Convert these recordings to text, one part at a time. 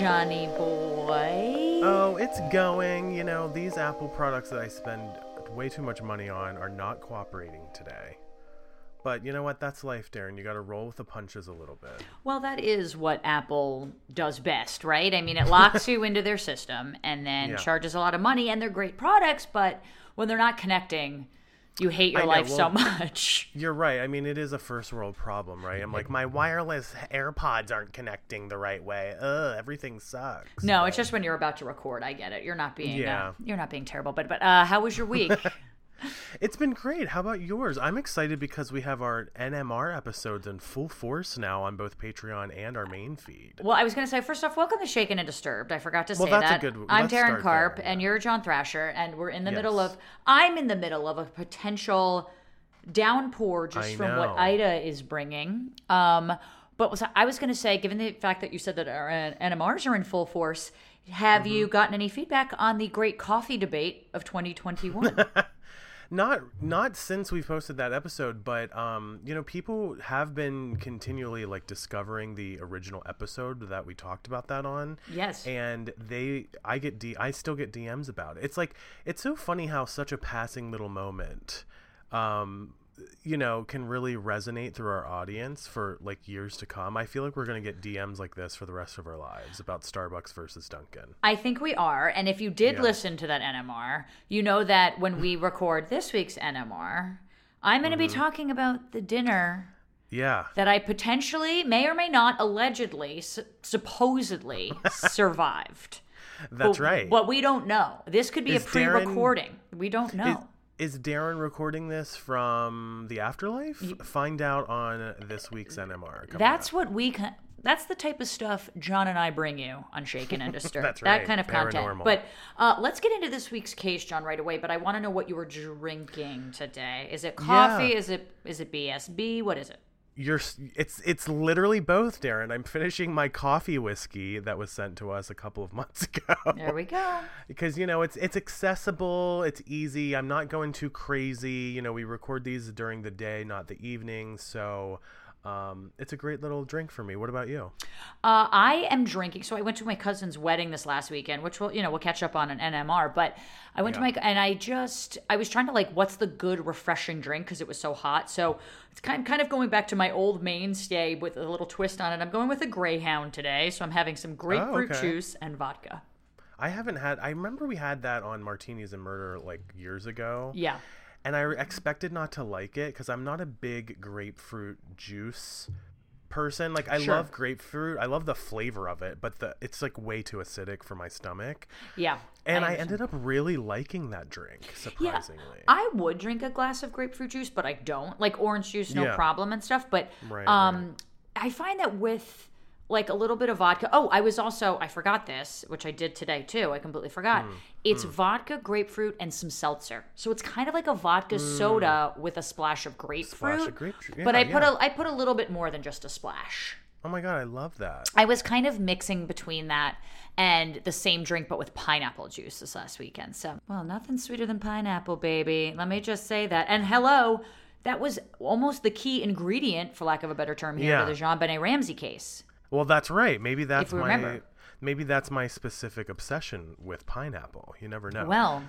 Johnny boy? Oh, it's going. You know, these Apple products that I spend way too much money on are not cooperating today. But you know what? That's life, Daryn. You got to roll with the punches a little bit. Well, that is what Apple does best, right? I mean, it locks you into their system and then Yeah. charges a lot of money, and they're great products, but when they're not connecting, you hate your life so much. You're right. I mean, it is a first world problem, right? I'm like, my wireless AirPods aren't connecting the right way. Ugh, everything sucks. No, it's just when you're about to record. I get it. You're not being Yeah. uh, you're not being terrible. But but uh, how was your week? It's been great. How about yours? I'm excited because we have our NMR episodes in full force now on both Patreon and our main feed. well, I was going to say first off, welcome to Shaken and Disturbed. I forgot to Well, say that's a that. good- I'm Daryn Carp, there, and you're John Thrasher, and we're in the middle of. I'm in the middle of a potential downpour just I from what. Ida is bringing. Um, but was I was going to say, given the fact that you said that our NMRs are in full force. Have you Mm-hmm. gotten any feedback on the great coffee debate of 2021? Not not since we've posted that episode, but um, you know, people have been continually like discovering the original episode that we talked about that on. Yes. And they I get D I still get DMs about it. It's like it's so funny how such a passing little moment um you know can really resonate through our audience for like years to come. I feel like we're going to get DMs like this for the rest of our lives about Starbucks versus Dunkin'. I think we are. And if you did Yeah. listen to that NMR, you know that when we record this week's NMR, I'm going to be Mm-hmm. talking about the dinner Yeah. that I potentially, may or may not, allegedly, s- supposedly survived. That's But- right. But we don't know. This could be Is a pre recording. We don't know. Is, Daryn recording this from the afterlife? Find out on this week's NMR. That's up. what we. That's the type of stuff John and I bring you on Shaken and Disturbed. That's That right, kind of content. paranormal. But uh, let's get into this week's case, John, right away. But I want to know what you were drinking today. Is it coffee? Yeah. Is it is it BSB? What is it? You're it's it's literally both, Daryn. I'm finishing my coffee whiskey that was sent to us a couple of months ago. There we go. because you know it's it's accessible, it's easy. I'm not going too crazy. You know, we record these during the day, not the evening, so um, it's a great little drink for me. What about you? Uh, I am drinking. So I went to my cousin's wedding this last weekend, which will, you know, we'll catch up on an NMR. But I went to my, and I just, I was trying to like, what's the good refreshing drink because it was so hot. So it's kind, kind of going back to my old mainstay with a little twist on it. I'm going with a Greyhound today. So I'm having some grapefruit okay. juice and vodka. I haven't had. I remember we had that on Martinis and Murder like years ago. Yeah. And I expected not to like it because I'm not a big grapefruit juice person. Like I Sure. love grapefruit, I love the flavor of it, but the it's like way too acidic for my stomach. Yeah. And I, understand. ended up really liking that drink, Yeah, surprisingly. I would drink a glass of grapefruit juice, but I don't. Like orange juice, no Yeah. problem and stuff. But Right, um, I find that with like a little bit of vodka. Oh, I was also I forgot this, which I did today too. I completely forgot. Hmm, It's vodka, grapefruit, and some seltzer. So it's kind of like a vodka soda with a splash of grapefruit. Splash of grapefruit. but Yeah, I put a I put a little bit more than just a splash. oh my god, I love that. I was kind of mixing between that and the same drink, but with pineapple juice this last weekend. So, well, nothing sweeter than pineapple, baby. Let me just say that. And hello, that was almost the key ingredient, for lack of a better term, here Yeah. to the JonBenét Ramsey case. Well, that's right. Maybe that's my remember. maybe that's my specific obsession with pineapple. You never know. Well,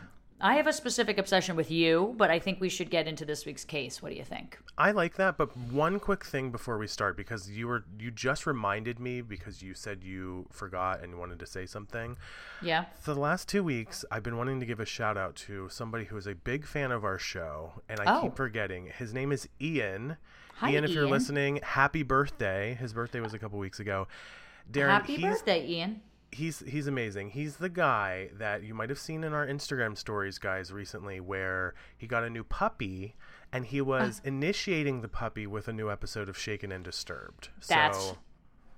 I have a specific obsession with you, but I think we should get into this week's case. What do you think? I like that, but one quick thing before we start because you were you just reminded me because you said you forgot and wanted to say something. Yeah. For the last two weeks, I've been wanting to give a shout out to somebody who is a big fan of our show, and I Oh. keep forgetting. His name is Ian. Hi, Ian, if you're Ian. listening, happy birthday! His birthday was a couple weeks ago. Daryn, Happy birthday, Ian. he's he's amazing. He's the guy that you might have seen in our Instagram stories, guys, recently, where he got a new puppy and he uh. was initiating the puppy with a new episode of Shaken and Disturbed. That's so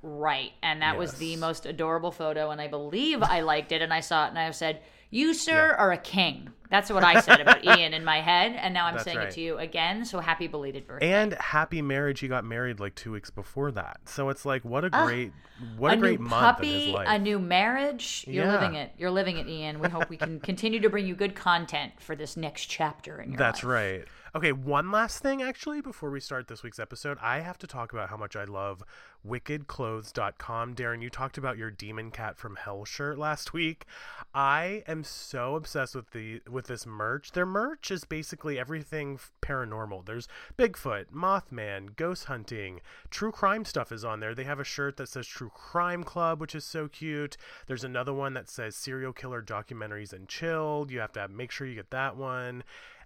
Right. And that was the most adorable photo. And I believe I liked it. And I saw it and I said, You, sir, are a king. That's what I said about Ian in my head. And now I'm That's saying right. it to you again. So happy belated birthday. and happy marriage. He got married like two weeks before that. So it's like what a great what a, a great new month in puppy, his life. a new marriage. You're Yeah. living it. You're living it, Ian. We hope we can continue to bring you good content for this next chapter in your That's life. right. Okay, one last thing actually before we start this week's episode. I have to talk about how much I love wickedclothes.com. Daryn, you talked about your demon cat from hell shirt last week. I am so obsessed with the with this merch. Their merch is basically everything paranormal. There's Bigfoot, Mothman, ghost hunting, true crime stuff is on there. They have a shirt that says True Crime Club, which is so cute. There's another one that says serial killer documentaries and chilled. You have to make sure you get that one.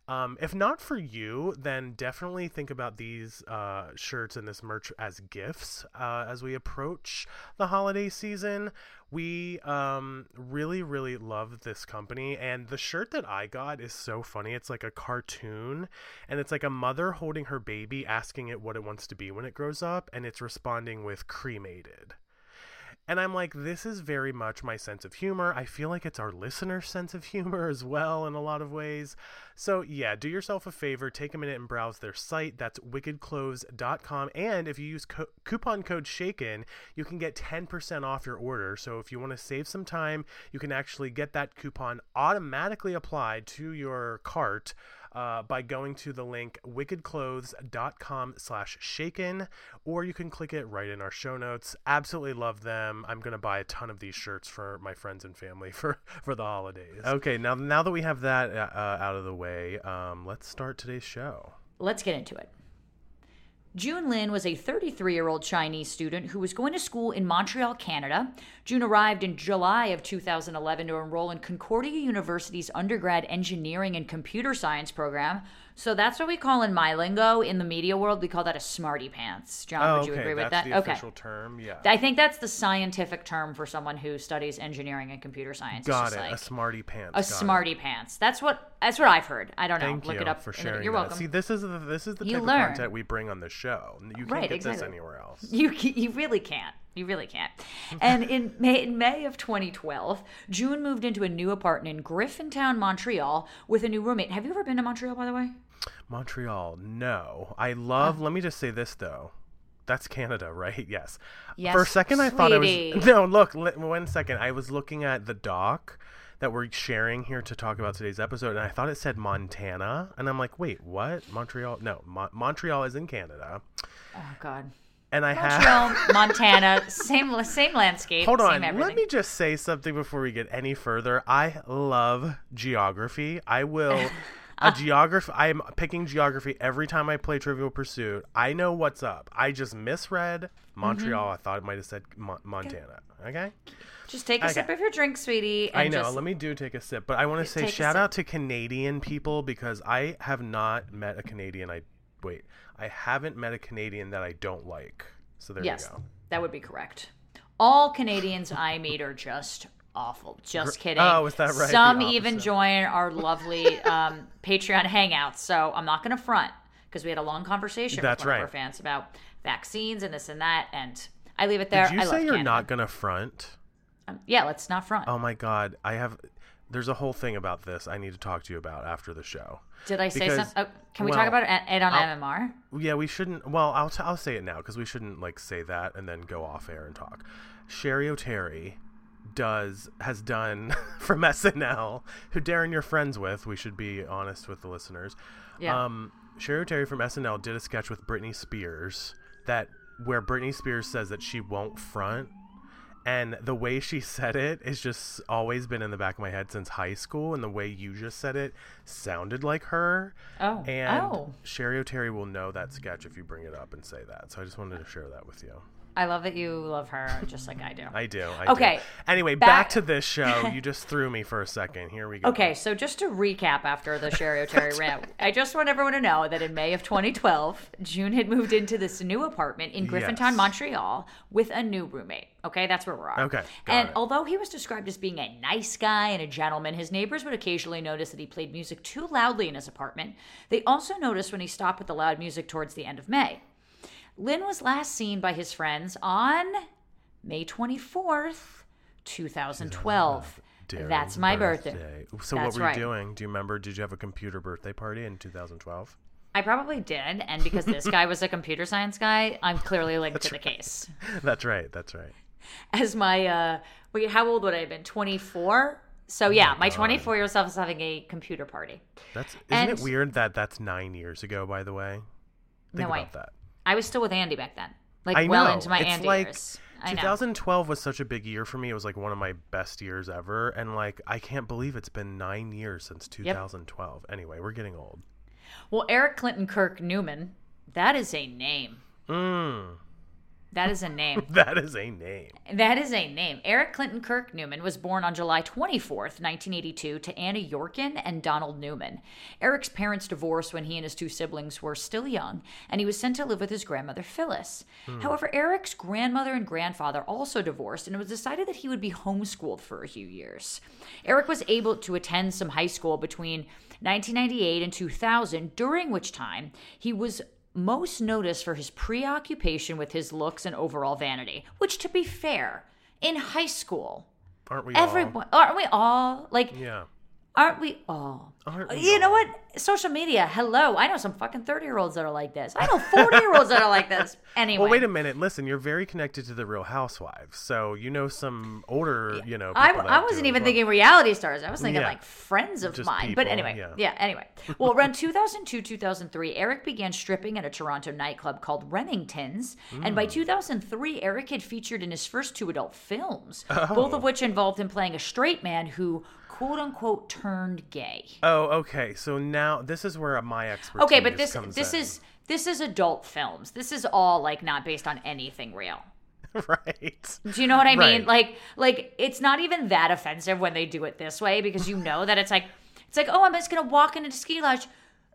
Um, if not for you, then definitely think about these uh, shirts and this merch as gifts uh, as we approach the holiday season. We um, really, really love this company, and the shirt that I got is so funny. It's like a cartoon, and it's like a mother holding her baby, asking it what it wants to be when it grows up, and it's responding with cremated. And I'm like, this is very much my sense of humor. I feel like it's our listener's sense of humor as well in a lot of ways. So, yeah, do yourself a favor, take a minute and browse their site. That's wickedclothes.com. And if you use co- coupon code SHAKEN, you can get 10% off your order. So, if you want to save some time, you can actually get that coupon automatically applied to your cart uh, by going to the link wickedclothes.com slash shaken or you can click it right in our show notes. Absolutely love them. I'm going to buy a ton of these shirts for my friends and family for for the holidays. Okay now now that we have that uh, uh out of the way um, let's start today's show. Let's get into it Jun Lin was a 33 year old Chinese student who was going to school in Montreal, Canada. Jun arrived in July of 2011 to enroll in Concordia University's undergrad engineering and computer science program, so that's what we call in my lingo in the media world. We call that a smarty pants. John, oh, would you okay. agree with that's that? The okay. official term, yeah. I think that's the scientific term for someone who studies engineering and computer science. Got it. Like a smarty pants. A Got smarty it. pants. That's what that's what I've heard. I don't know. Thank Look you it up for the- sharing You're that. welcome. See, this is the, this is the You type learn. of content we bring on the show. You can't Right, get this anywhere else. You you really can't. You really can't. And in May, in May of 2012, Jun moved into a new apartment in Griffintown, Montreal, with a new roommate. Have you ever been to Montreal, by the way? Montreal, no. I love. Ah. let me just say this though. That's Canada, right? Yes. Yes, For a second, I thought I sweetie. was. No, look. One second. I was looking at the doc that we're sharing here to talk about today's episode, and I thought it said Montana, and I'm like, wait, what? Montreal? No, Mon- Montreal is in Canada, Oh God. and I have. Montana, same same landscape. Hold on. Let me just say something before we get any further. I love geography. I will. A geography. I am picking geography every time I play Trivial Pursuit. I know what's up. I just misread Montreal. Mm-hmm. I thought it might have said Mon- Montana. Okay. Just take a Okay. sip of your drink, sweetie. And I know. Just, Let me do take a sip, but I want to say shout out to Canadian people because I have not met a Canadian. I wait. I haven't met a Canadian that I don't like. So there yes, you go. that would be correct. All Canadians I meet are just awful. Just kidding. Oh, is that right? Some even join our lovely um, Patreon hangouts. So I'm not going to front because we had a long conversation That's with one of our fans about vaccines and this and that. And I leave it there. Did you I say you're Canada. not gonna front? Um, yeah, let's not front. Oh my god, I have. There's a whole thing about this I need to talk to you about after the show. Did I say something? Oh, can we well, talk about it, it on I'll- NMR? Yeah, we shouldn't. Well, I'll t- I'll say it now because we shouldn't like say that and then go off air and talk. Cheri Oteri does has done from SNL, who Darren you're friends with. We should be honest with the listeners. Yeah. Um, Cheri Oteri from SNL did a sketch with Britney Spears that where Britney Spears says that she won't front. And the way she said it is just always been in the back of my head since high school. And the way you just said it sounded like her. Oh. And oh. Cheri Oteri will know that sketch if you bring it up and say that. So I just wanted to share that with you. I love that you love her just like I do. I do. I Okay, Do. Anyway, back- back, to this show. You just threw me for a second. Here we go. Okay, so just to recap after the Cheri Oteri rant, I just want everyone to know that in May of 2012, Jun had moved into this new apartment in Griffintown, Yes. Montreal, with a new roommate. Okay, that's where we're at. Okay, and it. although he was described as being a nice guy and a gentleman, his neighbors would occasionally notice that he played music too loudly in his apartment. They also noticed when he stopped with the loud music towards the end of May. Lin was last seen by his friends on May 24th, 2012. Daryn's That's my birthday. So That's what were right. you doing? Do you remember? Did you have a computer birthday party in 2012? I probably did, and because this guy was a computer science guy, I'm clearly linked to the case. That's right. That's right. As my uh wait, how old would I have been? 24? So yeah, my 24 year old self is having a computer party. That's isn't And- it weird that that's nine years ago? By the way, think No, I- about that. I was still with Andy back then, like I well know. into my it's Andy like years. 2012 was such a big year for me. It was like one of my best years ever, and like I can't believe it's been nine years since 2012. Anyway, we're getting old. Well, Eric Clinton Kirk Newman, that is a name. Mm, That is a name. that is a name. That is a name. Eric Clinton Kirk Newman was born on July 24th, 1982, to Anna Yourkin and Donald Newman. Eric's parents divorced when he and his two siblings were still young, and he was sent to live with his grandmother Phyllis. Hmm. However, Eric's grandmother and grandfather also divorced, and it was decided that he would be homeschooled for a few years. Eric was able to attend some high school between 1998 and 2000, during which time he was most noticed for his preoccupation with his looks and overall vanity, which, to be fair, in high school, Aren't we all? aren't we all like Yeah. Aren't we all Aren't we you know what social media hello i know some fucking 30 year olds that are like this i know 40 year olds that are like this anyway Well, wait a minute. Listen, you're very connected to the Real Housewives, so you know some older, you know. I, I wasn't even well. thinking reality stars. I was thinking Yeah. like friends of Just mine. but anyway, yeah. yeah. Anyway, well, around 2002, 2003, Eric began stripping at a Toronto nightclub called Remington's, and Mm. by 2003, Eric had featured in his first two adult films, both Oh. of which involved him playing a straight man who quote unquote turned gay. Oh, okay. So now this is where my expertise. Okay, but this this in. is this is adult films. This is all like not based on anything real. right. Do you know what I mean? Like, like it's not even that offensive when they do it this way because you know that it's like, it's like, oh, I'm just gonna walk into the ski lodge.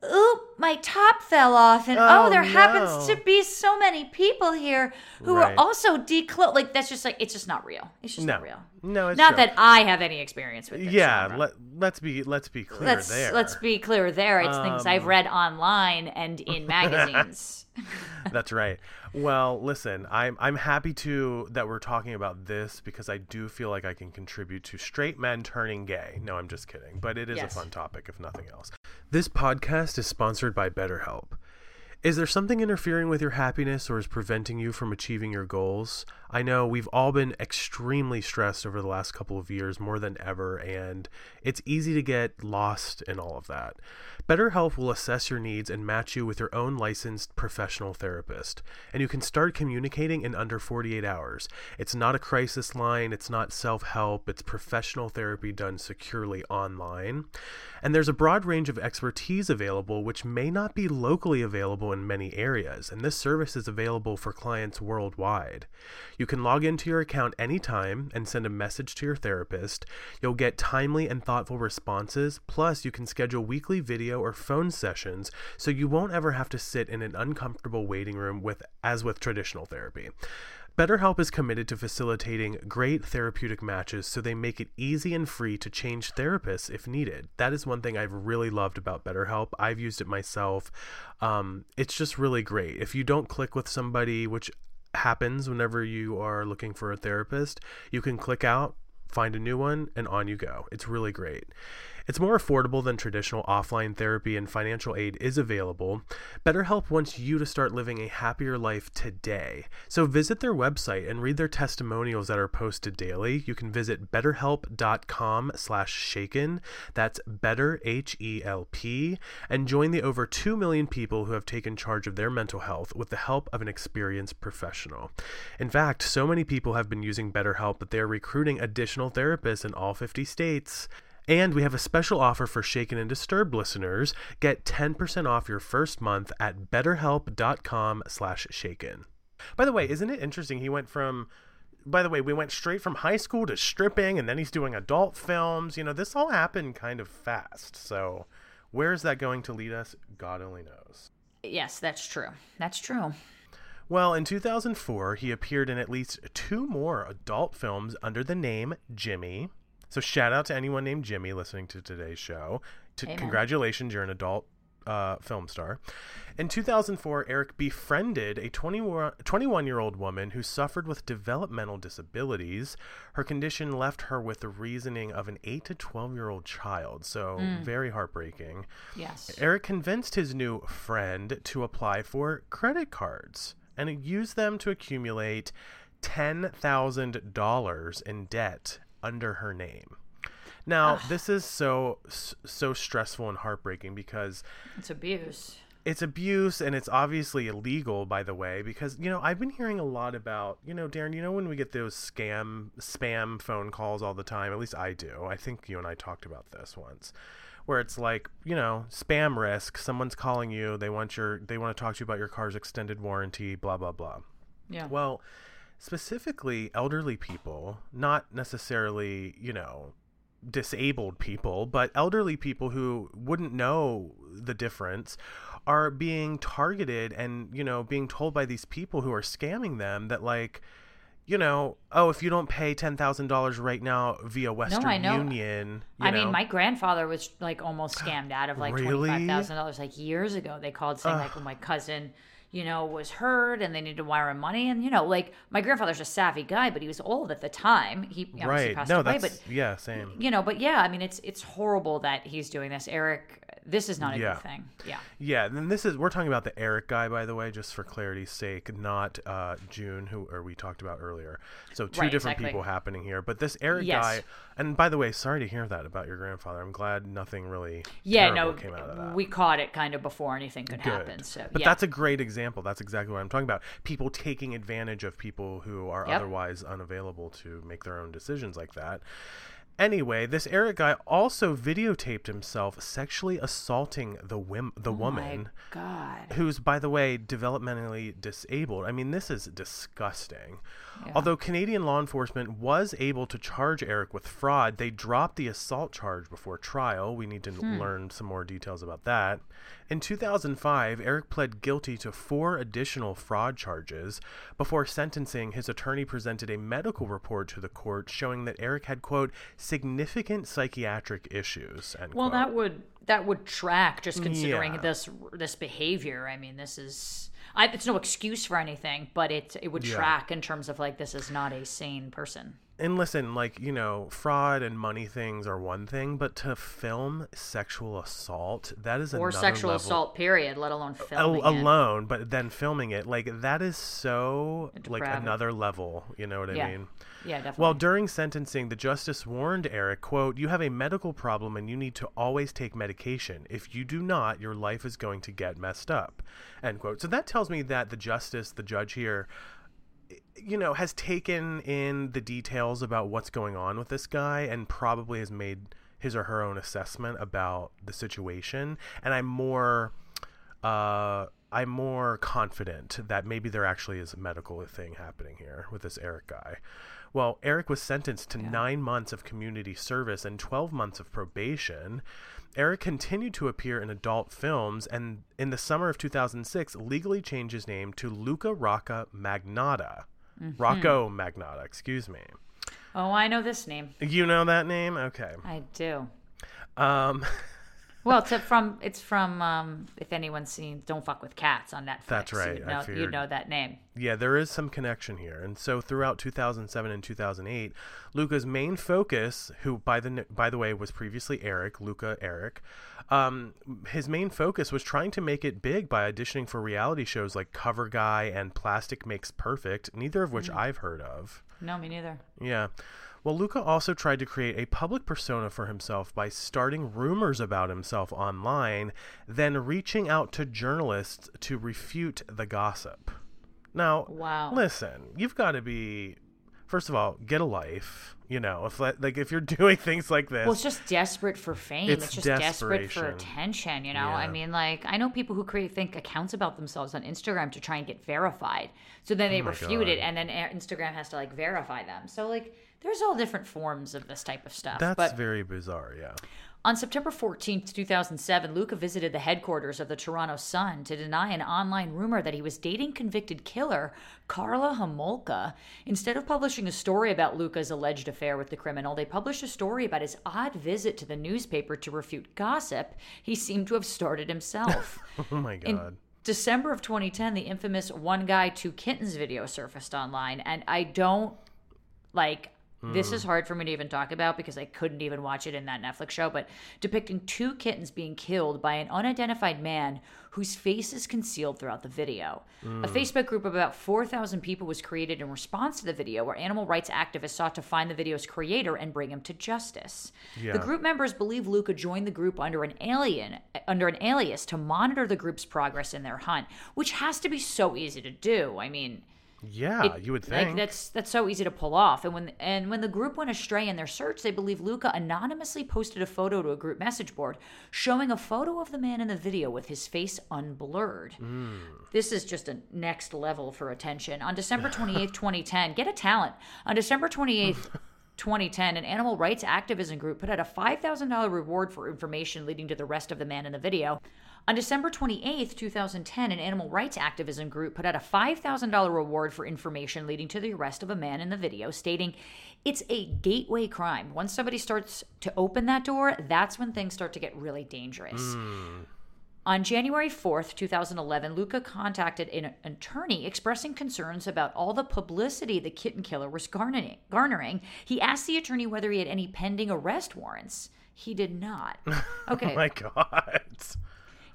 Oop, my top fell off, and oh, Oh, there happens to be so many people here who Right. are also declothed. Like that's just like it's just not real. It's just No. not real. No, it's not true. that I have any experience with this. Yeah. genre. Let Let's be Let's be clear let's there. Um, let's be clear there. It's things I've read online and in magazines. That's right. Well, listen, I'm I'm happy to that we're talking about this because I do feel like I can contribute to straight men turning gay. No, I'm just kidding, but it is Yes. a fun topic if nothing else. This podcast is sponsored by BetterHelp. Is there something interfering with your happiness or is preventing you from achieving your goals? I know we've all been extremely stressed over the last couple of years more than ever, and it's easy to get lost in all of that. BetterHelp will assess your needs and match you with your own licensed professional therapist, and you can start communicating in under 48 hours. It's not a crisis line, it's not self help, it's professional therapy done securely online. And there's a broad range of expertise available, which may not be locally available in many areas, and this service is available for clients worldwide. You can log into your account anytime and send a message to your therapist. You'll get timely and thoughtful responses, plus, you can schedule weekly video or phone sessions so you won't ever have to sit in an uncomfortable waiting room with as with traditional therapy. BetterHelp is committed to facilitating great therapeutic matches so they make it easy and free to change therapists if needed. That is one thing I've really loved about BetterHelp. I've used it myself. Um, it's just really great. If you don't click with somebody, which happens whenever you are looking for a therapist, you can click out, find a new one, and on you go. It's really great. It's more affordable than traditional offline therapy, and financial aid is available. BetterHelp wants you to start living a happier life today. So visit their website and read their testimonials that are posted daily. You can visit betterhelp.com slash shaken. That's better, H-E-L-P, and join the over 2 million people who have taken charge of their mental health with the help of an experienced professional. In fact, so many people have been using BetterHelp that they are recruiting additional therapists in all 50 states. And we have a special offer for Shaken and Disturbed listeners. Get 10% off your first month at betterhelp.com slash shaken. By the way, isn't it interesting? He went from by the way, we went straight from high school to stripping and then he's doing adult films. You know, this all happened kind of fast. So where is that going to lead us? God only knows. yes, that's true. That's true. Well, in 2004, he appeared in at least two more adult films under the name Jimmy. So shout out to anyone named Jimmy listening to today's show. To, congratulations, you're an adult uh, film star. In 2004, Eric befriended a 21 year old woman who suffered with developmental disabilities. Her condition left her with the reasoning of an 8 to 12 year old child, so very heartbreaking. Yes. Eric convinced his new friend to apply for credit cards and use them to accumulate $10,000 in debt under her name. Now, this is so so stressful and heartbreaking because It's abuse. it's abuse and it's obviously illegal by the way because you know i've been hearing a lot about you know darren you know when we get those scam spam phone calls all the time at least i do i think you and i talked about this once where it's like you know spam risk someone's calling you they want your they want to talk to you about your car's extended warranty blah blah blah Yeah. well specifically elderly people not necessarily you know disabled people, but elderly people who wouldn't know the difference are being targeted and, you know, being told by these people who are scamming them that, like, you know, oh, if you don't pay $10,000 right now via Western I know. Union, you I know, mean, my grandfather was like almost scammed out of like Really? twenty five thousand dollars like years ago. They called saying like, "Well, my cousin, you know, was hurt and they needed to wire him money." And you know, like my grandfather's a savvy guy, but he was old at the time. He obviously right. passed No, away, that's, but yeah, same. you know, but yeah, I mean, it's it's horrible that he's doing this, Eric. This is not a Yeah. good thing. Yeah. Yeah, and this is we're talking about the Eric guy, by the way, just for clarity's sake, not uh, Jun, who or we talked about earlier. So two Right, different exactly. people happening here. But this Eric Yes. guy, and by the way, sorry to hear that about your grandfather. I'm glad nothing really Yeah, no, came out of that. we caught it kind of before anything could Good. happen. So, but yeah. that's a great example. That's exactly what I'm talking about. People taking advantage of people who are Yep. otherwise unavailable to make their own decisions like that. Anyway, this Eric guy also videotaped himself sexually assaulting the whim- the Oh woman My God. who's by the way developmentally disabled. I mean, this is disgusting. Yeah. Although Canadian law enforcement was able to charge Eric with fraud, they dropped the assault charge before trial. We need to Hmm. learn some more details about that. In 2005, Eric pled guilty to four additional fraud charges. Before sentencing, his attorney presented a medical report to the court showing that Eric had quote significant psychiatric issues. End Well, quote. that would that would track just considering Yeah. this this behavior. I mean, this is I, it's no excuse for anything, but it it would Yeah. track in terms of like this is not a sane person. And listen, like, you know, fraud and money things are one thing, but to film sexual assault, that is Or sexual level. assault, period, let alone Al- filming it. alone, but then filming it, like that is so like another level. You know what I Yeah. mean? Yeah, definitely. Well, during sentencing, the justice warned Eric, quote, "You have a medical problem and you need to always take medication. If you do not, your life is going to get messed up." End quote. So that tells me that the justice, the judge here, you know, has taken in the details about what's going on with this guy and probably has made his or her own assessment about the situation. And I'm more uh, I'm more confident that maybe there actually is a medical thing happening here with this Eric guy. Well, Eric was sentenced to nine months of community service and 12 months of probation. Eric continued to appear in adult films and in the summer of 2006 legally changed his name to Luka Rocco Magnotta. Rocco Magnotta, excuse me. oh, I know this name. You know that name? Okay. I do. Um, Well, it's from it's from um, if anyone's seen "Don't Fuck with Cats" on Netflix. That's right, You'd I know, you'd know that name. Yeah, there is some connection here. And so throughout 2007 and 2008, Luka's main focus, who by the by the way was previously Eric, Luka Eric, um, his main focus was trying to make it big by auditioning for reality shows like Cover Guy and Plastic Makes Perfect, neither of which I've heard of. No, me neither. Yeah. Well, Luka also tried to create a public persona for himself by starting rumors about himself online, then reaching out to journalists to refute the gossip. Now, Wow. listen, you've got to be first of all, get a life, you know, if like if you're doing things like this. Well, it's just desperate for fame. It's It's, just desperate for attention, you know? I mean, like, I know people who create think accounts about themselves on Instagram to try and get verified. So then oh they Oh refute it, and then Instagram has to, like, verify them. So, like, there's all different forms of this type of stuff. That's but very bizarre, yeah. On September 14, 2007, Luka visited the headquarters of the Toronto Sun to deny an online rumor that he was dating convicted killer Karla Homolka. Instead of publishing a story about Luka's alleged affair with the criminal, they published a story about his odd visit to the newspaper to refute gossip he seemed to have started himself. Oh my In god. December of 2010, the infamous One Guy, Two Kittens video surfaced online, and I don't like. This hmm. is hard for me to even talk about because I couldn't even watch it in that Netflix show, but depicting two kittens being killed by an unidentified man whose face is concealed throughout the video. A hmm. Facebook group of about 4,000 people was created in response to the video where animal rights activists sought to find the video's creator and bring him to justice. Yeah. The group members believe Luka joined the group under an alien under an alias to monitor the group's progress in their hunt, which has to be so easy to do. I mean, Yeah, it- you would think. like that's that's so easy to pull off. And when and when the group went astray in their search, they believe Luka anonymously posted a photo to a group message board showing a photo of the man in the video with his face unblurred. Hmm. This is just a next level for attention. On December 28th, 2010, get a talent. On December 28th, 2010, an animal rights activism group put out a $5,000 reward for information leading to the rest of the man in the video. On December 28th, 2010, an animal rights activism group put out a $5,000 reward for information leading to the arrest of a man in the video, stating it's a gateway crime. Once somebody starts to open that door, that's when things start to get really dangerous. Hmm. On January 4th, 2011, Luka contacted an attorney expressing concerns about all the publicity the kitten killer was garnering. garnering. He asked the attorney whether he had any pending arrest warrants. He did not. Oh okay. oh my god.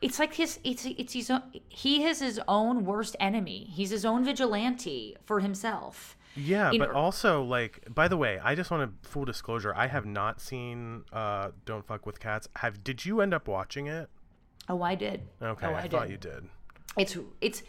It's like his it's it's his own, he is his own worst enemy. He's his own vigilante for himself. Yeah, In- but also like by the way, I just want to full disclosure, I have not seen uh Don't Fuck with Cats. Have did you end up watching it? Oh, I did. Okay, oh, I, I, thought did. you did. it's it's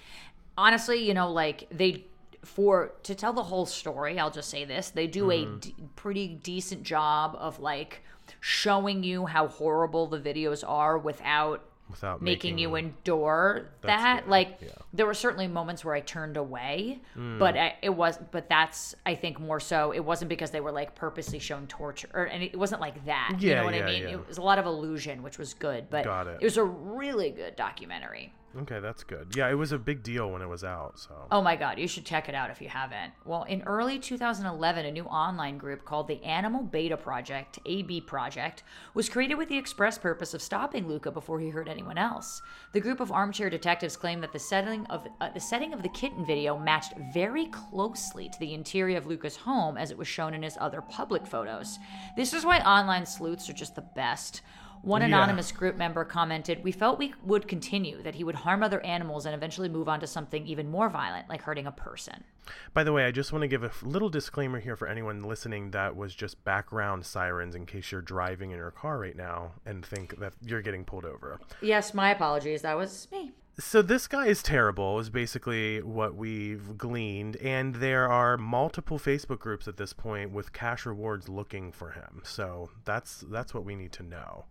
honestly you know like they for to tell the whole story i'll just say this they do Mm-hmm. a d- pretty decent job of like showing you how horrible the videos are without Without making, making, you endure that good, like yeah. there were certainly moments where i turned away Mm. but I, it was but that's i think more so it wasn't because they were like purposely showing torture or and it wasn't like that you know what yeah, i mean yeah. it was a lot of illusion which was good but it. it was a really good documentary Okay, that's good. Yeah, it was a big deal when it was out, so. Oh my God, you should check it out if you haven't. Well, in early 2011, a new online group called the Animal Beta Project, AB Project, was created with the express purpose of stopping Luka before he hurt anyone else. The group of armchair detectives claimed that the setting of uh, the setting of the kitten video matched very closely to the interior of Luka's home as it was shown in his other public photos. This is why online sleuths are just the best. One Yeah. anonymous group member commented, We felt we would continue, that he would harm other animals and eventually move on to something even more violent, like hurting a person. By the way, I just want to give a little disclaimer here for anyone listening that was just background sirens in case you're driving in your car right now and think that you're getting pulled over. Yes, my apologies. That was me. So this guy is terrible is basically what we've gleaned and there are multiple Facebook groups at this point with cash rewards looking for him. So that's that's what we need to know.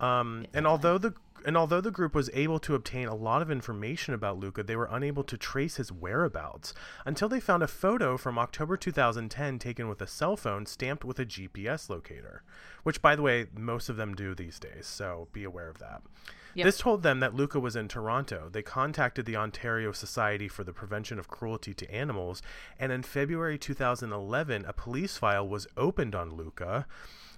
Um, and although the and although the group was able to obtain a lot of information about Luka, they were unable to trace his whereabouts until they found a photo from October 2010 taken with a cell phone stamped with a GPS locator, which by the way, most of them do these days, so be aware of that. Yep. This told them that Luka was in Toronto. They contacted the Ontario Society for the Prevention of Cruelty to Animals, and in February 2011, a police file was opened on Luka.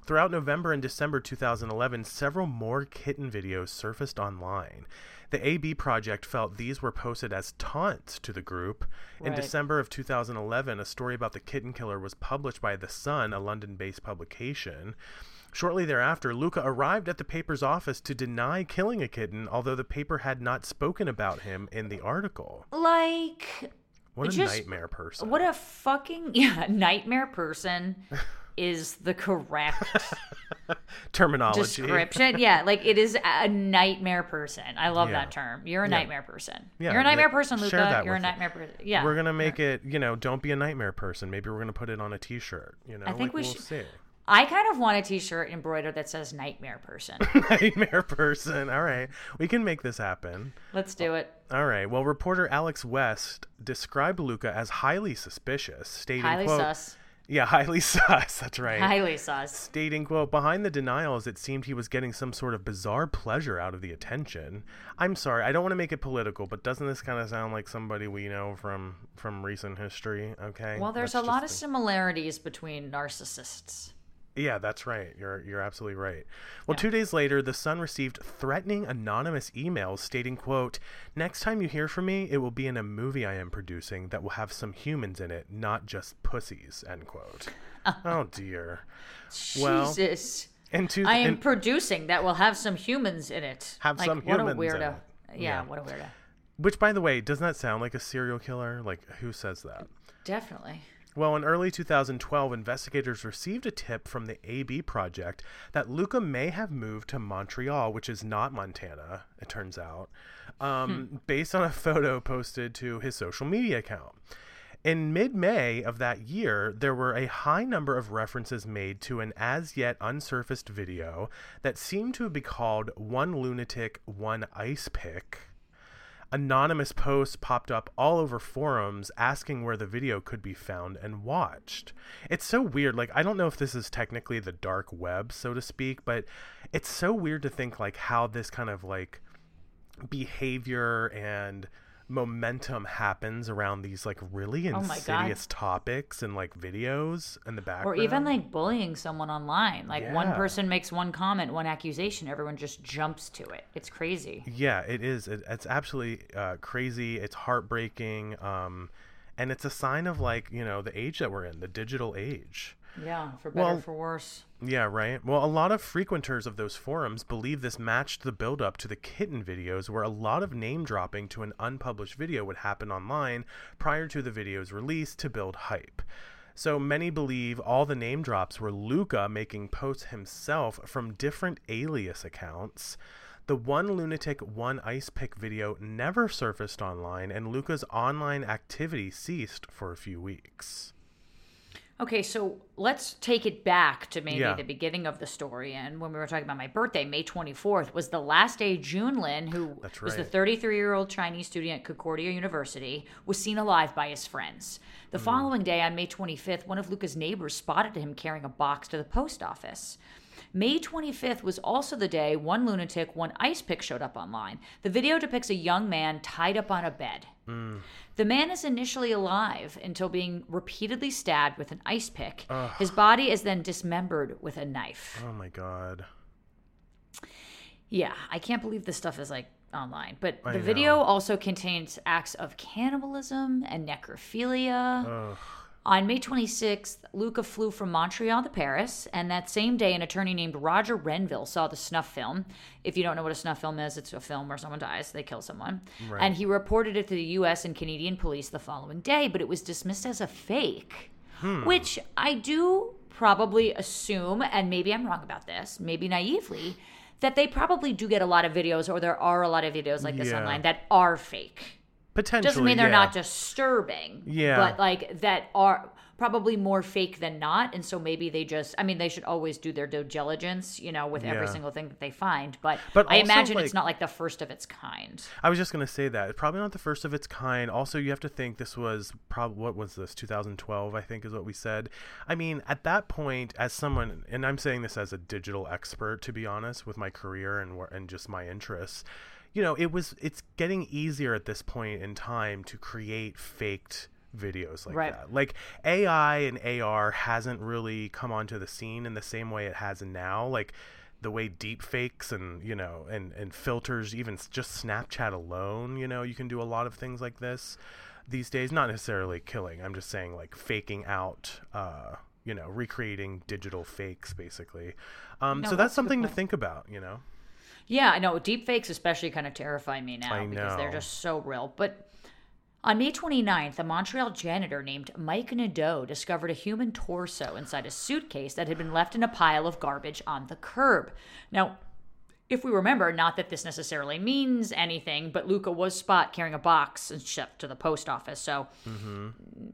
Throughout November and December 2011, several more kitten videos surfaced online. The AB project felt these were posted as taunts to the group. In December of 2011, a story about the kitten killer was published by The Sun, a London based publication. Shortly thereafter, Luka arrived at the paper's office to deny killing a kitten, although the paper had not spoken about him in the article. Like, What a Just- nightmare person. what a fucking yeah, nightmare person is the correct terminology. description. Yeah, like it is a nightmare person. I love Yeah. that term. You're a Yeah. nightmare person. Yeah, You're a nightmare person, Luka. You're a nightmare person. Yeah. We're gonna make it, you know, don't be a nightmare person. Maybe we're gonna put it on a T-shirt. You know, I think like, we we'll should- see. I kind of want a t-shirt embroidered that says nightmare person. nightmare person. All right, we can make this happen. Let's do it. All right. Well, reporter Alex West described Luka as highly suspicious, stating, Highly "quote sus. Yeah, highly sus. That's right." Highly sus. Stating, quote, behind the denials, it seemed he was getting some sort of bizarre pleasure out of the attention. I'm sorry, I don't want to make it political, but doesn't this kind of sound like somebody we know from from recent history? Okay. Well, there's a lot of similarities between narcissists. Yeah, that's right. You're you're absolutely right. Well, two days later, the Sun received threatening anonymous emails stating, "quote Next time you hear from me, it will be in a movie I am producing that will have some humans in it, not just pussies." End quote. oh dear. Well, Jesus. and to I am and producing that will have some humans in it. Have like, some what humans a in weirdo. Yeah, Yeah. what a weirdo. which by the way, doesn't that sound like a serial killer? Like who says that? Definitely. Well, in early 2012, investigators received a tip from the AB Project that Luka may have moved to Montreal, which is not Montana, it turns out, um, based on a photo posted to his social media account. In mid May of that year, there were a high number of references made to an as yet unsurfaced video that seemed to be called One Lunatic, One Ice Pick anonymous posts popped up all over forums asking where the video could be found and watched. It's so weird. Like, I don't know if this is technically the dark web, so to speak, but it's so weird to think, like, how this kind of, like, behavior and momentum happens around these like really Oh insidious topics and like videos in the background. Or even like bullying someone online. Like one person makes one comment, one accusation, everyone just jumps to it. It's crazy. Yeah, it is. It, it's absolutely uh, crazy. It's heartbreaking. Um, and it's a sign of like you know the age that we're in, the digital age. Yeah, for better Well- for worse. Yeah, right. Well, a lot of frequenters of those forums believe this matched the build-up to the kitten videos, where a lot of name dropping to an unpublished video would happen online prior to the video's release to build hype. So many believe all the name drops were Luka making posts himself from different alias accounts. The one lunatic, one ice pick video never surfaced online, and Luka's online activity ceased for a few weeks. Okay, so let's take it back to maybe Yeah. the beginning of the story. And when we were talking about my birthday, May 24th was the last day Jun Lin, who That's was the 33 year old Chinese student at Concordia University, was seen alive by his friends. The Hmm. following day, on May 25th, one of Luka's neighbors spotted him carrying a box to the post office. May 25th was also the day one lunatic, one ice pick showed up online. The video depicts a young man tied up on a bed. Hmm. The man is initially alive until being repeatedly stabbed with an ice pick. His body is then dismembered with a knife. Oh my god. Yeah, I can't believe this stuff is like online. But I the know. video also contains acts of cannibalism and necrophilia. Ugh. On May 26th, Luka flew from Montreal to Paris, and that same day, an attorney named Roger Renville saw the snuff film. If you don't know what a snuff film is, it's a film where someone dies, they kill someone. Right. And he reported it to the US and Canadian police the following day, but it was dismissed as a fake, Hmm. which I do probably assume, and maybe I'm wrong about this, maybe naively, that they probably do get a lot of videos, or there are a lot of videos like this Yeah. online that are fake Potentially. doesn't mean they're yeah. not disturbing. Yeah. But like that are probably more fake than not. And so maybe they just I mean they should always do their due diligence, you know, with every Yeah. single thing that they find. But, But I imagine like- it's not like the first of its kind. I was just gonna say that it's probably not the first of its kind. Also, you have to think this was probably what was this 2012? I think is what we said. I mean, at that point, as someone, and I'm saying this as a digital expert, to be honest, with my career and and just my interests, you know, it was it's getting easier at this point in time to create faked videos like Right. that. Like AI and AR hasn't really come onto the scene in the same way it has now. Like the way deep fakes and you know and and filters even just snapchat alone you know you can do a lot of things like this these days not necessarily killing i'm just saying like faking out uh you know recreating digital fakes basically um No, so that's that's something to think about you know Yeah, I know. Deep fakes especially kind of terrify me now because they're just so real. But on May 29th, a Montreal janitor named Mike Nadeau discovered a human torso inside a suitcase that had been left in a pile of garbage on the curb. Now, if we remember, not that this necessarily means anything, but Luka was spot carrying a box and shipped to the post office, so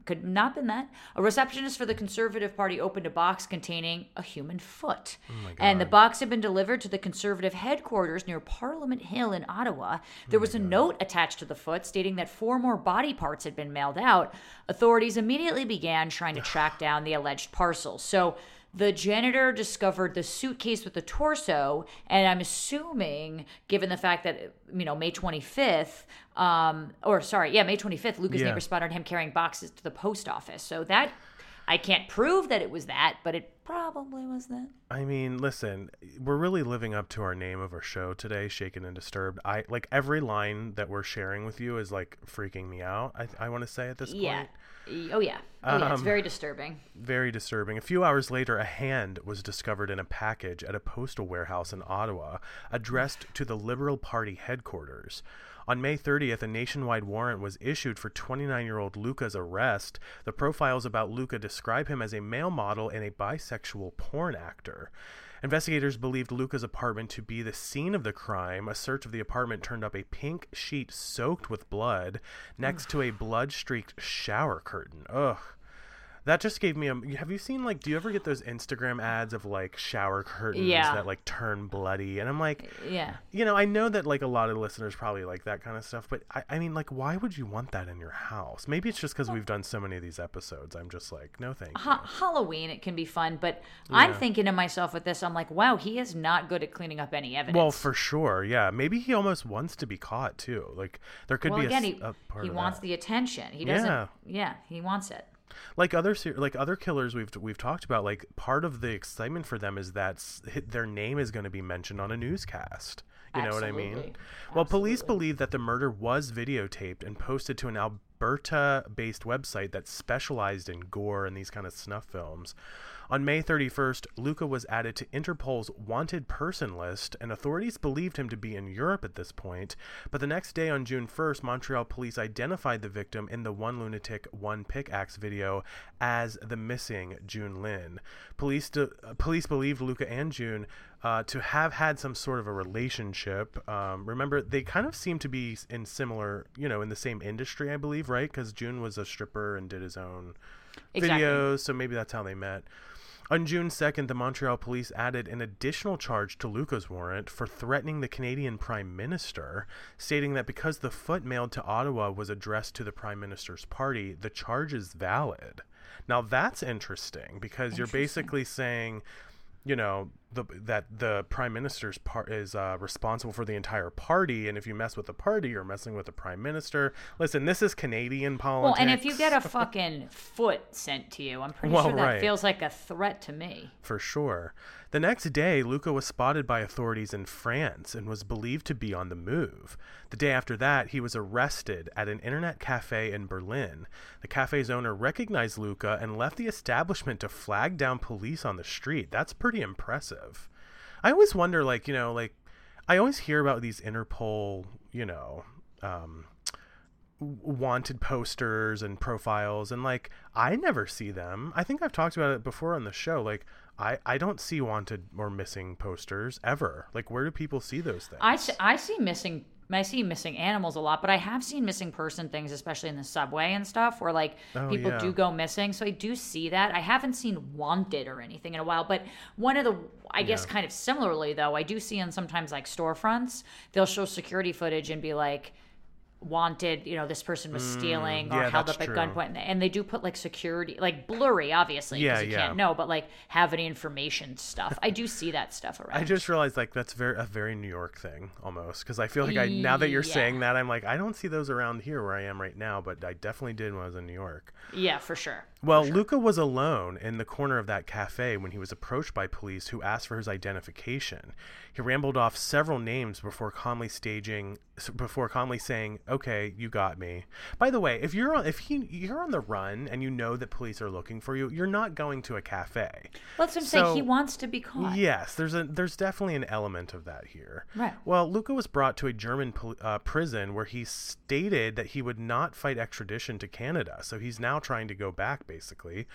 could not have been that. A receptionist for the Conservative Party opened a box containing a human foot. and the box had been delivered to the Conservative headquarters near Parliament Hill in Ottawa. There was a note attached to the foot stating that four more body parts had been mailed out. Authorities immediately began trying to track down the alleged parcels. So the janitor discovered the suitcase with the torso, and I'm assuming, given the fact that you know May 25th, um, or sorry, yeah, May 25th, Luka's Yeah. neighbor spotted him carrying boxes to the post office. So that I can't prove that it was that, but it probably was that. I mean, listen, we're really living up to our name of our show today, Shaken and Disturbed. I like every line that we're sharing with you is like freaking me out. I, I want to say at this Yeah. point. Oh yeah. Oh yeah. It's Um, very disturbing. Very disturbing. A few hours later, a hand was discovered in a package at a postal warehouse in Ottawa, addressed to the Liberal Party headquarters. On May 30th, a nationwide warrant was issued for 29 year old Luka's arrest. The profiles about Luka describe him as a male model and a bisexual porn actor. Investigators believed Luka's apartment to be the scene of the crime. A search of the apartment turned up a pink sheet soaked with blood next to a blood streaked shower curtain. Ugh. That just gave me a. Have you seen like? Do you ever get those Instagram ads of like shower curtains Yeah. that like turn bloody? And I'm like, Yeah. you know, I know that like a lot of listeners probably like that kind of stuff, but I, I mean, like, why would you want that in your house? Maybe it's just because we've done so many of these episodes. I'm just like, no, thank you. Ha- Halloween, it can be fun, but I'm thinking to myself with this, I'm like, wow, he is not good at cleaning up any evidence. Well, for sure, yeah. Maybe he almost wants to be caught too. Like there could Well, be again, a, he, a he wants that. the attention. He doesn't. Yeah. Yeah. he wants it. Like other like other killers we've we've talked about. Like part of the excitement for them is that their name is going to be mentioned on a newscast. You know what I mean? Absolutely. Well, police believe that the murder was videotaped and posted to an Alberta-based website that specialized in gore and these kind of snuff films. On May 31st, Luka was added to Interpol's wanted person list, and authorities believed him to be in Europe at this point. But the next day, on June 1st, Montreal police identified the victim in the One Lunatic, One Pickaxe video as the missing Jun Lin. Police, de- police believed Luka and Jun uh, to have had some sort of a relationship. Um, remember, they kind of seem to be in similar, you know, in the same industry, I believe, right? Because Jun was a stripper and did his own Exactly. videos, so maybe that's how they met. On June 2nd, the Montreal police added an additional charge to Luka's warrant for threatening the Canadian Prime Minister, stating that because the foot mailed to Ottawa was addressed to the Prime Minister's party, the charge is valid. Now that's interesting because you're basically saying, you know, the, that the prime minister's part is uh, responsible for the entire party, and if you mess with the party, you're messing with the prime minister. Listen, this is Canadian politics. Well, and if you get a fucking foot sent to you, I'm pretty Well, sure that right. feels like a threat to me. For sure. The next day, Luka was spotted by authorities in France and was believed to be on the move. The day after that, he was arrested at an internet cafe in Berlin. The cafe's owner recognized Luka and left the establishment to flag down police on the street. That's pretty impressive. I always wonder, like, you know, like, I always hear about these Interpol, you know, um, wanted posters and profiles and like i never see them. I think i've talked about it before on the show. Like i i don't see wanted or missing posters ever. Like where do people see those things? I, I see missing I see missing animals a lot, but I have seen missing person things, especially in the subway and stuff, where like Oh, people yeah. do go missing. So I do see that. I haven't seen wanted or anything in a while, but one of the I guess kind of similarly though, I do see in sometimes like storefronts, they'll show security footage and be like wanted, you know, this person was stealing or Mm, yeah, held up at true. gunpoint, and they do put like security, like blurry, obviously, because Yeah, you yeah. can't know, but like have any information stuff. I do see that stuff around. I just realized like that's very a very New York thing almost because I feel like I now that you're saying that I'm like I don't see those around here where I am right now, but I definitely did when I was in New York. yeah, for sure. Well, Luka was alone in the corner of that cafe when he was approached by police who asked for his identification. He rambled off several names before calmly staging before calmly saying, "Okay, you got me." By the way, if you're on if he, you're on the run and you know that police are looking for you, you're not going to a cafe. Well, that's what I'm saying. He wants to be caught. Yes, there's a there's definitely an element of that here. Right. Well, Luka was brought to a German uh, prison where he stated that he would not fight extradition to Canada. So he's now trying to go back, basically.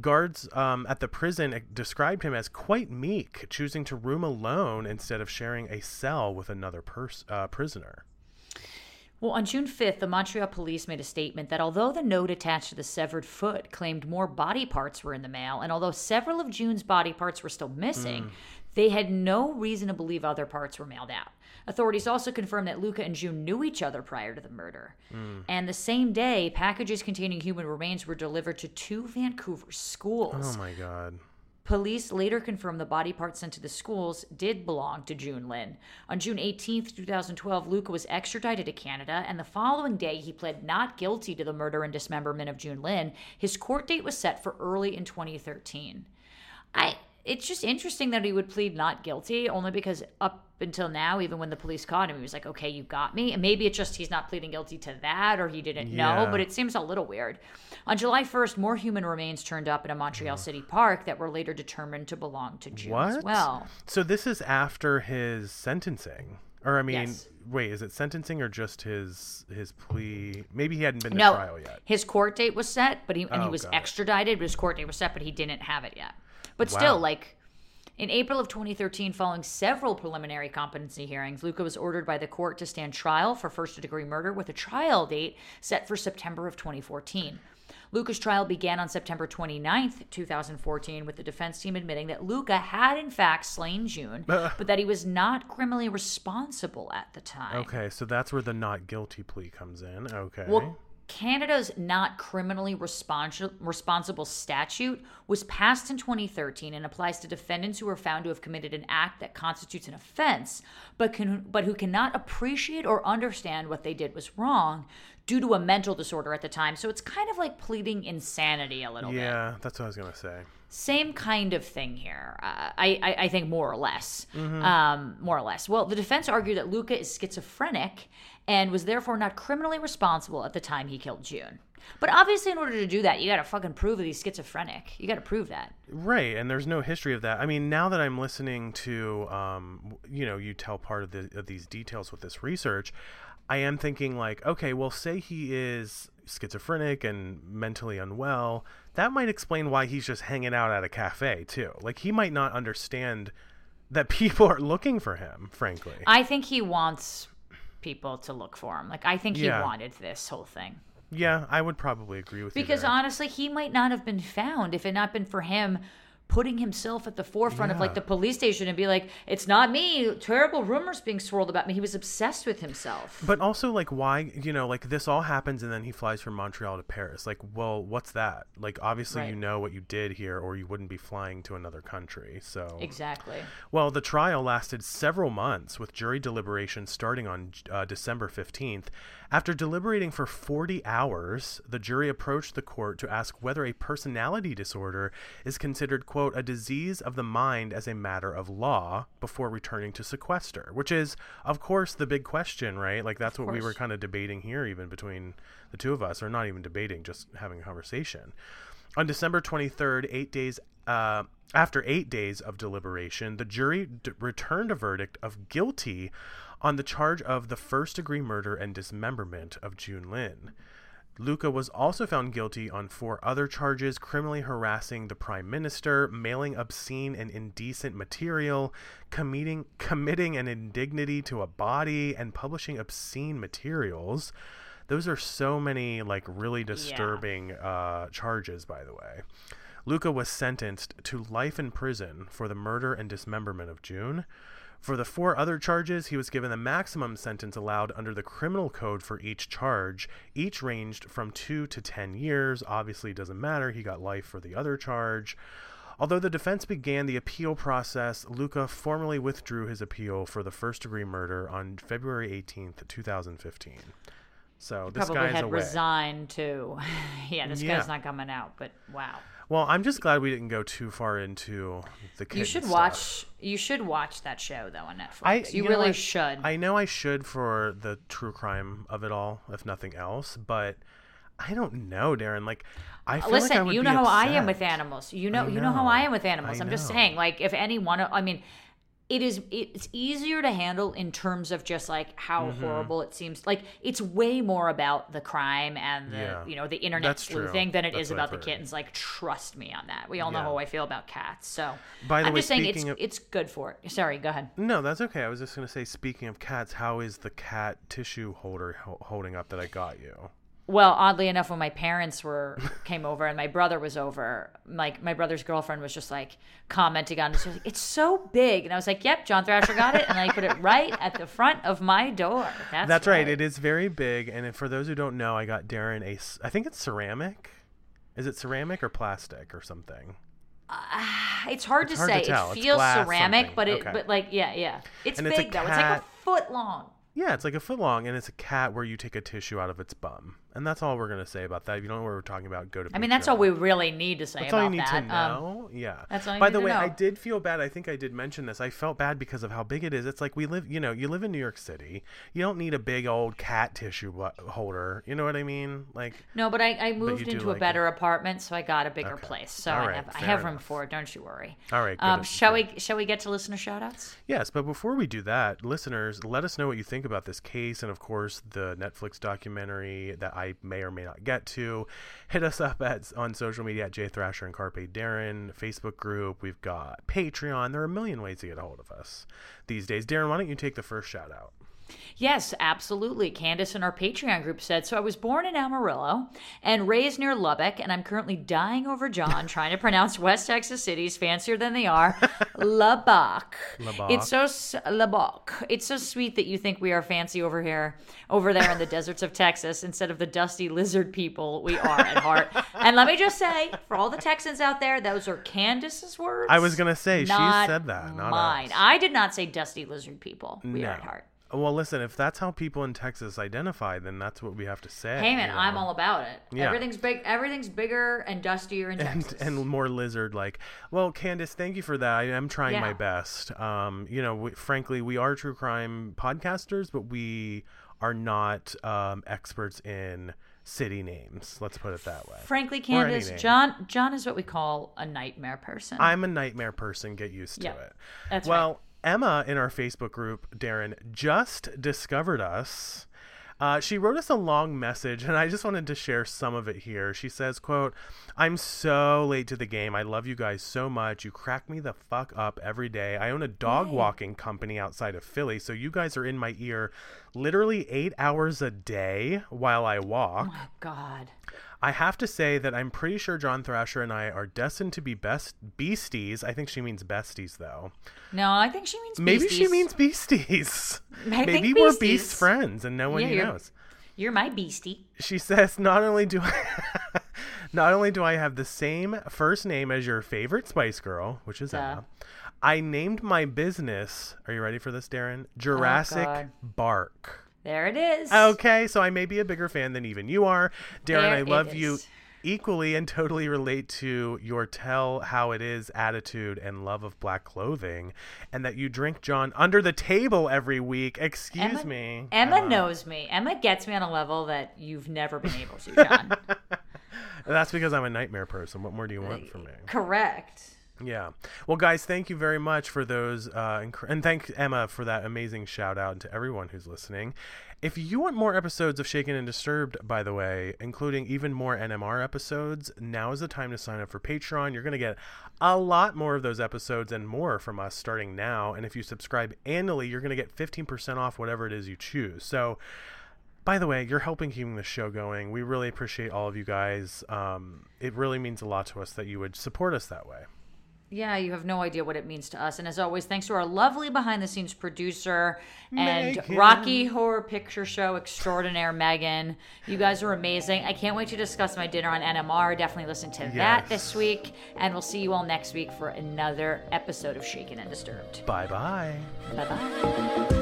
Guards um, at the prison uh, described him as quite meek, choosing to room alone instead of sharing a cell with another pers- uh, prisoner. Well, on June 5th, the Montreal police made a statement that although the note attached to the severed foot claimed more body parts were in the mail, and although several of Jun's body parts were still missing, they had no reason to believe other parts were mailed out. Authorities also confirmed that Luka and Jun knew each other prior to the murder. Hmm. And the same day, packages containing human remains were delivered to two Vancouver schools. Oh my god. Police later confirmed the body parts sent to the schools did belong to Jun Lin. On June 18, 2012, Luka was extradited to Canada, and the following day he pled not guilty to the murder and dismemberment of Jun Lin. His court date was set for early in 2013. I it's just interesting that he would plead not guilty, only because up until now, even when the police caught him, he was like, okay, you got me. And maybe it's just he's not pleading guilty to that or he didn't Yeah. know, but it seems a little weird. On July 1st, more human remains turned up in a Montreal City park that were later determined to belong to Jun as well. So this is after his sentencing, or I mean, Yes. wait, is it sentencing or just his his plea? Maybe he hadn't been to No, trial yet. his court date was set, but he and he Oh, was extradited. But his court date was set, but he didn't have it yet. But still, like in April of 2013, following several preliminary competency hearings, Luka was ordered by the court to stand trial for first degree murder with a trial date set for September of 2014. Luka's trial began on September 29th, 2014, with the defense team admitting that Luka had in fact slain Jun, but that he was not criminally responsible at the time. Okay, so that's where the not guilty plea comes in. Okay. Well, Canada's not criminally responsi- responsible statute was passed in 2013 and applies to defendants who are found to have committed an act that constitutes an offense, but can but who cannot appreciate or understand what they did was wrong due to a mental disorder at the time. So it's kind of like pleading insanity a little bit. yeah, that's what I was gonna say. Same kind of thing here. Uh, I, I I think more or less, um, more or less. Well, the defense argued that Luka is schizophrenic and was therefore not criminally responsible at the time he killed Jun. But obviously, in order to do that, you got to fucking prove that he's schizophrenic. You got to prove that. Right, and there's no history of that. I mean, now that I'm listening to, um, you know, you tell part of, the, of these details with this research, I am thinking like, okay, well, say he is schizophrenic and mentally unwell. That might explain why he's just hanging out at a cafe too. Like he might not understand that people are looking for him. Frankly, I think he wants people to look for him. Like I think he Yeah. wanted this whole thing. yeah, I would probably agree with Because you. Because honestly, he might not have been found if it not been for him putting himself at the forefront of like the police station and be like, "It's not me." Terrible rumors being swirled about me. He was obsessed with himself. But also, like, why, you know, like this all happens and then he flies from Montreal to Paris. Like, well, what's that? Like, obviously, you know what you did here, or you wouldn't be flying to another country. So, exactly. well, the trial lasted several months with jury deliberation starting on uh, December 15th. After deliberating for 40 hours, the jury approached the court to ask whether a personality disorder is considered, quote, a disease of the mind as a matter of law before returning to sequester, which is, of course, the big question, right? Like, that's what we were kind of debating here, even between the two of us, or not even debating, just having a conversation. On December 23rd, eight days uh, after eight days of deliberation, the jury d- returned a verdict of guilty on the charge of the first degree murder and dismemberment of Jun Lin. Luka was also found guilty on four other charges criminally harassing the prime minister, mailing obscene and indecent material, committing, committing an indignity to a body, and publishing obscene materials. Those are so many, like, really disturbing uh, charges, by the way. Luka was sentenced to life in prison for the murder and dismemberment of Jun. For the four other charges, he was given the maximum sentence allowed under the criminal code for each charge. Each ranged from two to ten years. Obviously, it doesn't matter. He got life for the other charge. Although the defense began the appeal process, Luka formally withdrew his appeal for the first degree murder on February 18th, 2015. So this Probably had resigned too. yeah, this Yeah. guy's not coming out. But wow. Well, I'm just glad we didn't go too far into the kid You should stuff. watch. You should watch that show though on Netflix. I, you know, really I- should. I know I should for the true crime of it all, if nothing else, but I don't know, Daryn. Like, I feel Listen, like I would you know how I am with animals. You know, I you know how I am with animals. I I'm just saying, like, if any one of, I mean, it is, it's easier to handle in terms of just like how Mm-hmm. horrible it seems. Like, it's way more about the crime and the, Yeah. you know, the internet That's true. than it That's is about the kittens. Like, trust me on that. We all know how I feel about cats. So, By the I'm way, just saying it's of- it's good for it. Sorry, go ahead. No, that's okay. I was just gonna say, speaking of cats, how is the cat tissue holder ho- holding up that I got you? Well, oddly enough, when my parents were came over and my brother was over, like my brother's girlfriend was just like commenting on it. She was like, "It's so big," and I was like, "Yep, John Thrasher got it," and I put it right at the front of my door. That's, That's right. It is very big, and for those who don't know, I got Daryn a. I think it's ceramic. Is it ceramic or plastic or something? Uh, it's hard It's to hard to say. tell. It feels ceramic, something. but it, Okay. but like, yeah, yeah, it's And it's big though. It's like a foot long. Yeah, it's like a foot long, and it's a cat where you take a tissue out of its bum, And that's all we're gonna say about that. If you don't know what we're talking about, go to. I mean, that's all we really need to say That's about all you need that. to Um, know. yeah. that's all you By the to way, I did feel bad. I think I did mention this. I felt bad because of how big it is. It's like we live, you know, you live in New York City. You don't need a big old cat tissue holder. You know what I mean? Like, no, but I, I moved into like a better apartment, so I got a bigger Okay. place. So All I have I have room enough. for it. Don't you worry. all right. Good. Um, shall we shall we get to listener shoutouts? Yes, but before we do that, listeners, let us know what you think about this case and, of course, the Netflix documentary that I may or may not get to. Hit us up at on social media at Jay Thrasher and Carpe Daryn, Facebook group. We've got Patreon. There are a million ways to get a hold of us these days. Daryn, why don't you take the first shout out? Yes, absolutely. Candace in our Patreon group said, So I was born in Amarillo and raised near Lubbock, and I'm currently dying over John trying to pronounce West Texas cities fancier than they are. Lubbock. Lubbock. It's so Lubbock. It's so sweet that you think we are fancy over here, over there in the deserts of Texas, instead of the dusty lizard people we are at heart. And let me just say, for all the Texans out there, those are Candace's words. I was gonna say, she said that, not mine. us. I did not say dusty lizard people. We No. are at heart. Well, listen, if that's how people in Texas identify, then that's what we have to say. Hey man, you know? I'm all about it. Yeah. Everything's big. Everything's bigger and dustier in and Texas. and more lizard like. Well, Candace, thank you for that. I am trying my best. Um, you know, we, frankly, we are true crime podcasters, but we are not um, experts in city names. Let's put it that way. Frankly, Candace. John John is what we call a nightmare person. I'm a nightmare person. Get used to Yeah, it. that's well, Emma in our Facebook group, Daryn, just discovered us. Uh, she wrote us a long message, and I just wanted to share some of it here. She says, "quote I'm so late to the game. I love you guys so much. You crack me the fuck up every day. I own a dog walking company outside of Philly, so you guys are in my ear literally eight hours a day while I walk." Oh my God. I have to say that I'm pretty sure John Thrasher and I are destined to be best beasties. I think she means besties, though. No, I think she means beasties. Maybe she means beasties. I Maybe we're beasties. beast friends and no one Yeah, you're- knows. You're my beastie. She says, "Not only do I, not only do I have the same first name as your favorite Spice Girl, which is. Emma, I named my business. Are you ready for this, Daryn? Oh, Jurassic God. Bark." There it is. Okay, so I may be a bigger fan than even you are. Daryn, There I love you equally and totally relate to your tell how it is attitude and love of black clothing and that you drink John under the table every week. Excuse Emma- me. Emma uh-huh. knows me. Emma gets me on a level that you've never been able to, John. That's because I'm a nightmare person. What more do you want from me? Correct. Yeah. Well, guys, thank you very much for those, uh, and thank Emma for that amazing shout out to everyone who's listening. If you want more episodes of Shaken and Disturbed, by the way, including even more NMR episodes, now is the time to sign up for Patreon. You're going to get a lot more of those episodes and more from us starting now. And if you subscribe annually, you're going to get 15% off whatever it is you choose. So, by the way, you're helping keeping the show going. We really appreciate all of you guys. Um, it really means a lot to us that you would support us that way. Yeah, you have no idea what it means to us. And as always, thanks to our lovely behind the scenes producer and Megan. Rocky Horror Picture Show extraordinaire, Megan. You guys are amazing. I can't wait to discuss my dinner on NMR. Definitely listen to that this week. And we'll see you all next week for another episode of Shaken and Disturbed. Bye bye. Bye bye.